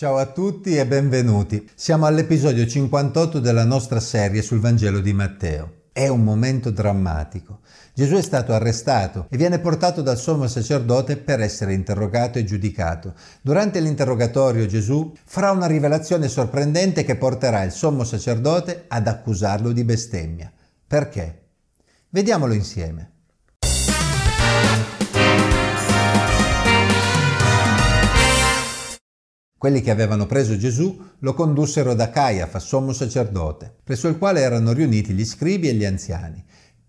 Ciao a tutti e benvenuti. Siamo all'episodio 58 della nostra serie sul Vangelo di Matteo. È un momento drammatico. Gesù è stato arrestato e viene portato dal sommo sacerdote per essere interrogato e giudicato. Durante l'interrogatorio Gesù farà una rivelazione sorprendente che porterà il sommo sacerdote ad accusarlo di bestemmia. Perché? Vediamolo insieme. Quelli che avevano preso Gesù lo condussero da Caiafa, sommo sacerdote, presso il quale erano riuniti gli scribi e gli anziani.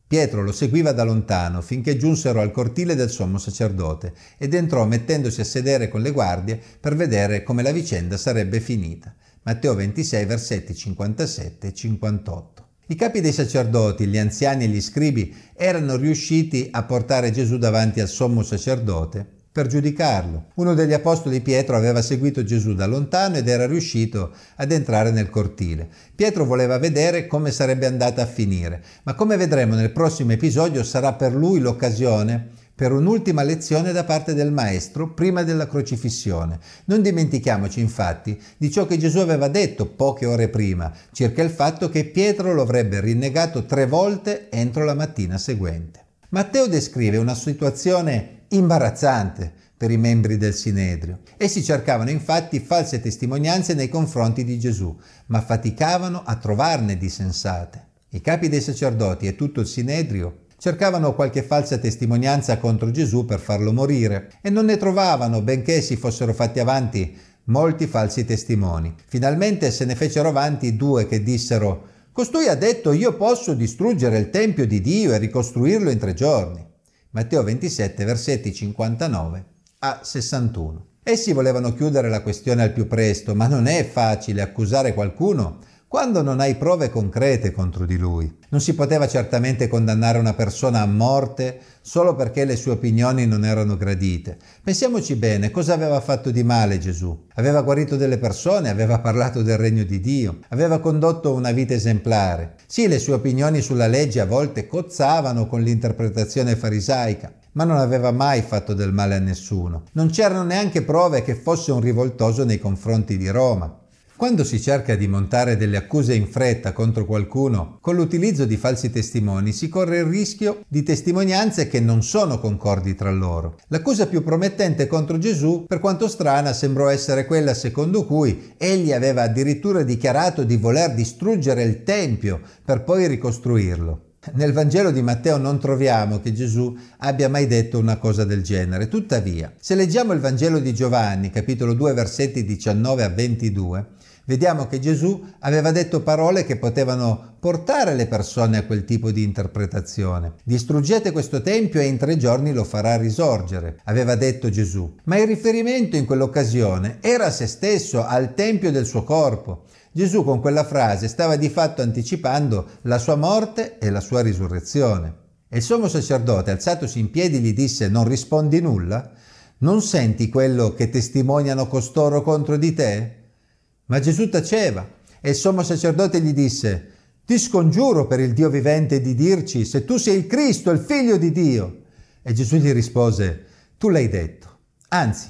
Pietro lo seguiva da lontano finché giunsero al cortile del sommo sacerdote ed entrò mettendosi a sedere con le guardie per vedere come la vicenda sarebbe finita. Matteo 26 versetti 57 e 58. I capi dei sacerdoti, gli anziani e gli scribi erano riusciti a portare Gesù davanti al sommo sacerdote per giudicarlo. Uno degli apostoli Pietro aveva seguito Gesù da lontano ed era riuscito ad entrare nel cortile. Pietro voleva vedere come sarebbe andata a finire, ma come vedremo nel prossimo episodio sarà per lui l'occasione per un'ultima lezione da parte del Maestro prima della crocifissione. Non dimentichiamoci infatti di ciò che Gesù aveva detto poche ore prima circa il fatto che Pietro lo avrebbe rinnegato tre volte entro la mattina seguente. Matteo descrive una situazione imbarazzante per i membri del Sinedrio. Essi cercavano infatti false testimonianze nei confronti di Gesù, ma faticavano a trovarne di sensate. I capi dei sacerdoti e tutto il Sinedrio cercavano qualche falsa testimonianza contro Gesù per farlo morire e non ne trovavano, benché si fossero fatti avanti molti falsi testimoni. Finalmente se ne fecero avanti due che dissero Costui ha detto io posso distruggere il Tempio di Dio e ricostruirlo in tre giorni. Matteo 27, versetti 59 a 61. Essi volevano chiudere la questione al più presto, ma non è facile accusare qualcuno quando non hai prove concrete contro di lui. Non si poteva certamente condannare una persona a morte solo perché le sue opinioni non erano gradite. Pensiamoci bene, cosa aveva fatto di male Gesù? Aveva guarito delle persone, aveva parlato del regno di Dio, aveva condotto una vita esemplare. Sì, le sue opinioni sulla legge a volte cozzavano con l'interpretazione farisaica, ma non aveva mai fatto del male a nessuno. Non c'erano neanche prove che fosse un rivoltoso nei confronti di Roma. Quando si cerca di montare delle accuse in fretta contro qualcuno con l'utilizzo di falsi testimoni si corre il rischio di testimonianze che non sono concordi tra loro. L'accusa più promettente contro Gesù, per quanto strana, sembrò essere quella secondo cui egli aveva addirittura dichiarato di voler distruggere il Tempio per poi ricostruirlo. Nel Vangelo di Matteo non troviamo che Gesù abbia mai detto una cosa del genere. Tuttavia, se leggiamo il Vangelo di Giovanni, capitolo 2, versetti 19 a 22, vediamo che Gesù aveva detto parole che potevano portare le persone a quel tipo di interpretazione. Distruggete questo tempio e in tre giorni lo farà risorgere, aveva detto Gesù. Ma il riferimento in quell'occasione era a se stesso, al tempio del suo corpo. Gesù con quella frase stava di fatto anticipando la sua morte e la sua risurrezione. E il sommo sacerdote, alzatosi in piedi, gli disse: Non rispondi nulla? Non senti quello che testimoniano costoro contro di te? Ma Gesù taceva e il sommo sacerdote gli disse, ti scongiuro per il Dio vivente di dirci se tu sei il Cristo, il figlio di Dio. E Gesù gli rispose, tu l'hai detto. Anzi,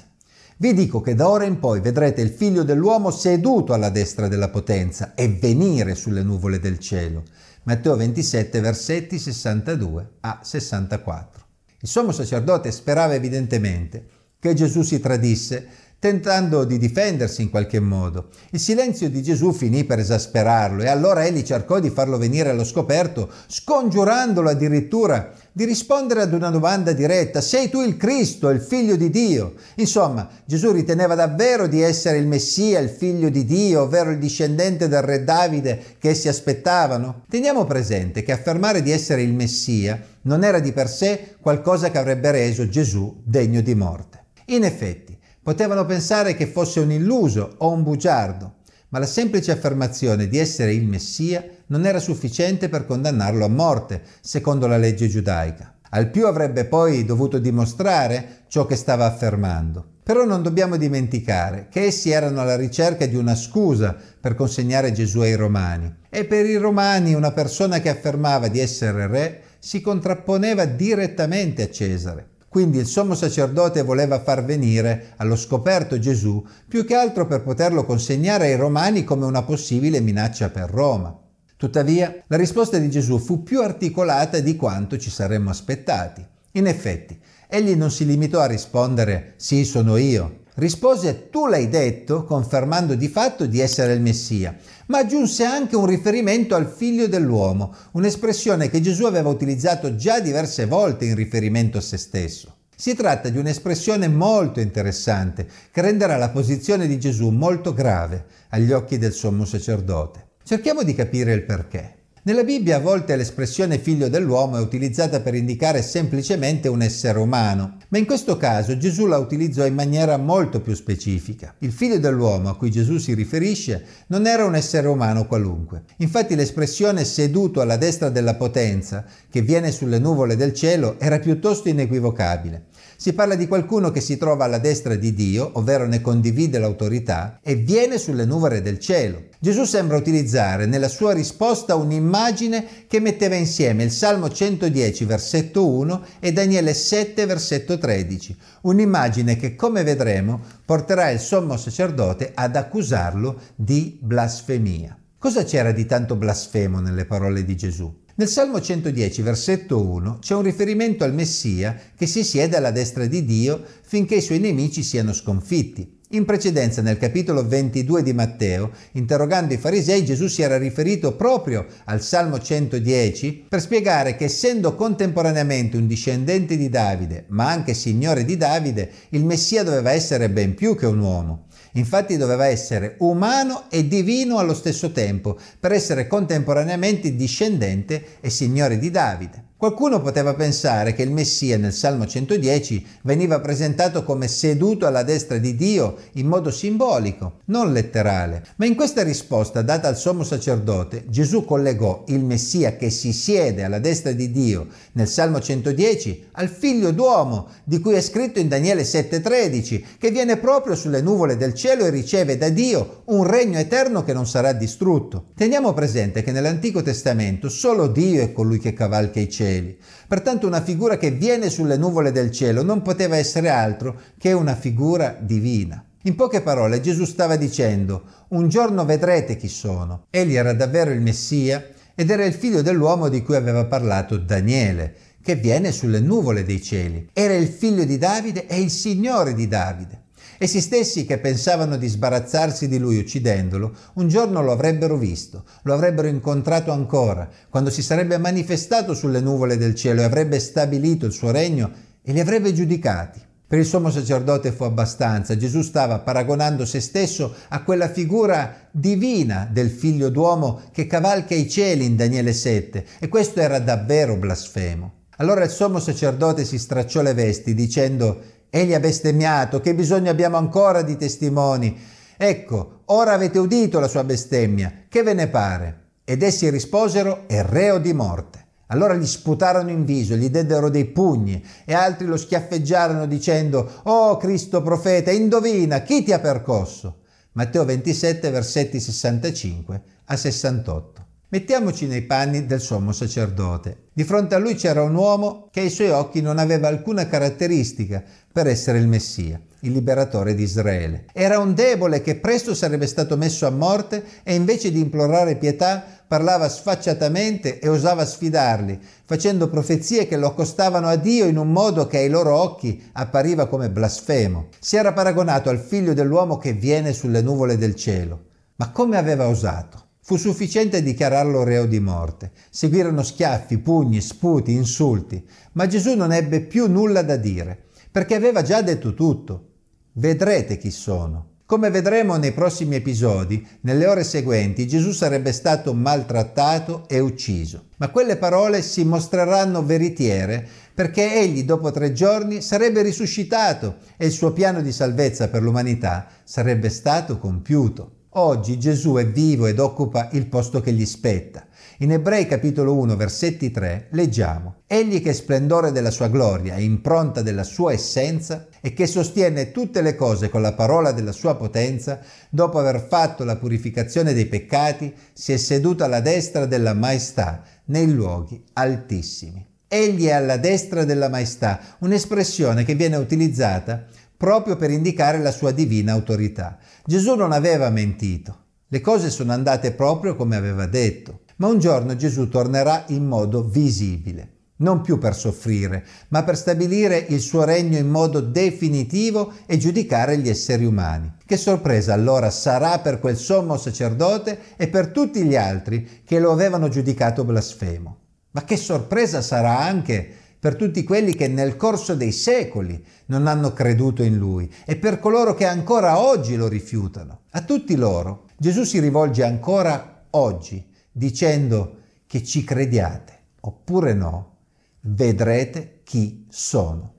vi dico che da ora in poi vedrete il figlio dell'uomo seduto alla destra della potenza e venire sulle nuvole del cielo. Matteo 27, versetti 62 a 64. Il sommo sacerdote sperava evidentemente che Gesù si tradisse tentando di difendersi in qualche modo. Il silenzio di Gesù finì per esasperarlo e allora egli cercò di farlo venire allo scoperto, scongiurandolo addirittura di rispondere ad una domanda diretta, sei tu il Cristo, il figlio di Dio? Insomma, Gesù riteneva davvero di essere il Messia, il figlio di Dio, ovvero il discendente del re Davide che essi aspettavano? Teniamo presente che affermare di essere il Messia non era di per sé qualcosa che avrebbe reso Gesù degno di morte. In effetti, Potevano pensare che fosse un illuso o un bugiardo, ma la semplice affermazione di essere il Messia non era sufficiente per condannarlo a morte, secondo la legge giudaica. Al più avrebbe poi dovuto dimostrare ciò che stava affermando. Però non dobbiamo dimenticare che essi erano alla ricerca di una scusa per consegnare Gesù ai Romani. E per i Romani una persona che affermava di essere re si contrapponeva direttamente a Cesare. Quindi il sommo sacerdote voleva far venire allo scoperto Gesù più che altro per poterlo consegnare ai romani come una possibile minaccia per Roma. Tuttavia, la risposta di Gesù fu più articolata di quanto ci saremmo aspettati. In effetti, egli non si limitò a rispondere sì, sono io. Rispose tu l'hai detto, confermando di fatto di essere il Messia, ma aggiunse anche un riferimento al figlio dell'uomo, un'espressione che Gesù aveva utilizzato già diverse volte in riferimento a se stesso. Si tratta di un'espressione molto interessante che renderà la posizione di Gesù molto grave agli occhi del sommo sacerdote. Cerchiamo di capire il perché. Nella Bibbia a volte l'espressione figlio dell'uomo è utilizzata per indicare semplicemente un essere umano, ma in questo caso Gesù la utilizzò in maniera molto più specifica. Il figlio dell'uomo a cui Gesù si riferisce non era un essere umano qualunque. Infatti l'espressione seduto alla destra della potenza, che viene sulle nuvole del cielo, era piuttosto inequivocabile. Si parla di qualcuno che si trova alla destra di Dio, ovvero ne condivide l'autorità, e viene sulle nuvole del cielo. Gesù sembra utilizzare nella sua risposta un'immagine che metteva insieme il Salmo 110 versetto 1 e Daniele 7 versetto 13, un'immagine che come vedremo porterà il sommo sacerdote ad accusarlo di blasfemia. Cosa c'era di tanto blasfemo nelle parole di Gesù? Nel Salmo 110, versetto 1, c'è un riferimento al Messia che si siede alla destra di Dio finché i suoi nemici siano sconfitti. In precedenza, nel capitolo 22 di Matteo, interrogando i farisei, Gesù si era riferito proprio al Salmo 110 per spiegare che essendo contemporaneamente un discendente di Davide, ma anche signore di Davide, il Messia doveva essere ben più che un uomo. Infatti doveva essere umano e divino allo stesso tempo, per essere contemporaneamente discendente e signore di Davide. Qualcuno poteva pensare che il Messia nel Salmo 110 veniva presentato come seduto alla destra di Dio in modo simbolico, non letterale, ma in questa risposta data al sommo sacerdote Gesù collegò il Messia che si siede alla destra di Dio nel Salmo 110 al figlio d'uomo di cui è scritto in Daniele 7:13 che viene proprio sulle nuvole del cielo e riceve da Dio un regno eterno che non sarà distrutto. Teniamo presente che nell'Antico Testamento solo Dio è colui che cavalca i cieli cieli. Pertanto una figura che viene sulle nuvole del cielo non poteva essere altro che una figura divina. In poche parole Gesù stava dicendo, un giorno vedrete chi sono. Egli era davvero il Messia ed era il figlio dell'uomo di cui aveva parlato Daniele, che viene sulle nuvole dei cieli. Era il figlio di Davide e il Signore di Davide. Essi stessi che pensavano di sbarazzarsi di lui uccidendolo, un giorno lo avrebbero visto, lo avrebbero incontrato ancora, quando si sarebbe manifestato sulle nuvole del cielo e avrebbe stabilito il suo regno e li avrebbe giudicati. Per il sommo sacerdote fu abbastanza, Gesù stava paragonando se stesso a quella figura divina del figlio d'uomo che cavalca i cieli in Daniele 7 e questo era davvero blasfemo. Allora il sommo sacerdote si stracciò le vesti dicendo Egli ha bestemmiato, che bisogno abbiamo ancora di testimoni? Ecco, ora avete udito la sua bestemmia, che ve ne pare? Ed essi risposero, è reo di morte. Allora gli sputarono in viso, gli deddero dei pugni e altri lo schiaffeggiarono dicendo, Oh Cristo profeta, indovina, chi ti ha percosso? Matteo 27, versetti 65 a 68. Mettiamoci nei panni del sommo sacerdote. Di fronte a lui c'era un uomo che ai suoi occhi non aveva alcuna caratteristica per essere il Messia, il liberatore di Israele. Era un debole che presto sarebbe stato messo a morte e invece di implorare pietà parlava sfacciatamente e osava sfidarli, facendo profezie che lo accostavano a Dio in un modo che ai loro occhi appariva come blasfemo. Si era paragonato al figlio dell'uomo che viene sulle nuvole del cielo. Ma come aveva osato? Fu sufficiente dichiararlo reo di morte. Seguirono schiaffi, pugni, sputi, insulti, ma Gesù non ebbe più nulla da dire, perché aveva già detto tutto. Vedrete chi sono. Come vedremo nei prossimi episodi, nelle ore seguenti Gesù sarebbe stato maltrattato e ucciso. Ma quelle parole si mostreranno veritiere perché egli dopo tre giorni sarebbe risuscitato e il suo piano di salvezza per l'umanità sarebbe stato compiuto. Oggi Gesù è vivo ed occupa il posto che gli spetta. In Ebrei capitolo 1 versetti 3 leggiamo Egli che è splendore della sua gloria, impronta della sua essenza e che sostiene tutte le cose con la parola della sua potenza, dopo aver fatto la purificazione dei peccati, si è seduto alla destra della maestà nei luoghi altissimi. egli è alla destra della maestà, un'espressione che viene utilizzata proprio per indicare la sua divina autorità. Gesù non aveva mentito, le cose sono andate proprio come aveva detto, ma un giorno Gesù tornerà in modo visibile non più per soffrire, ma per stabilire il suo regno in modo definitivo e giudicare gli esseri umani. Che sorpresa allora sarà per quel sommo sacerdote e per tutti gli altri che lo avevano giudicato blasfemo. Ma che sorpresa sarà anche per tutti quelli che nel corso dei secoli non hanno creduto in lui e per coloro che ancora oggi lo rifiutano. A tutti loro Gesù si rivolge ancora oggi dicendo che ci crediate oppure no vedrete chi sono.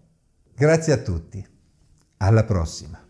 Grazie a tutti. Alla prossima.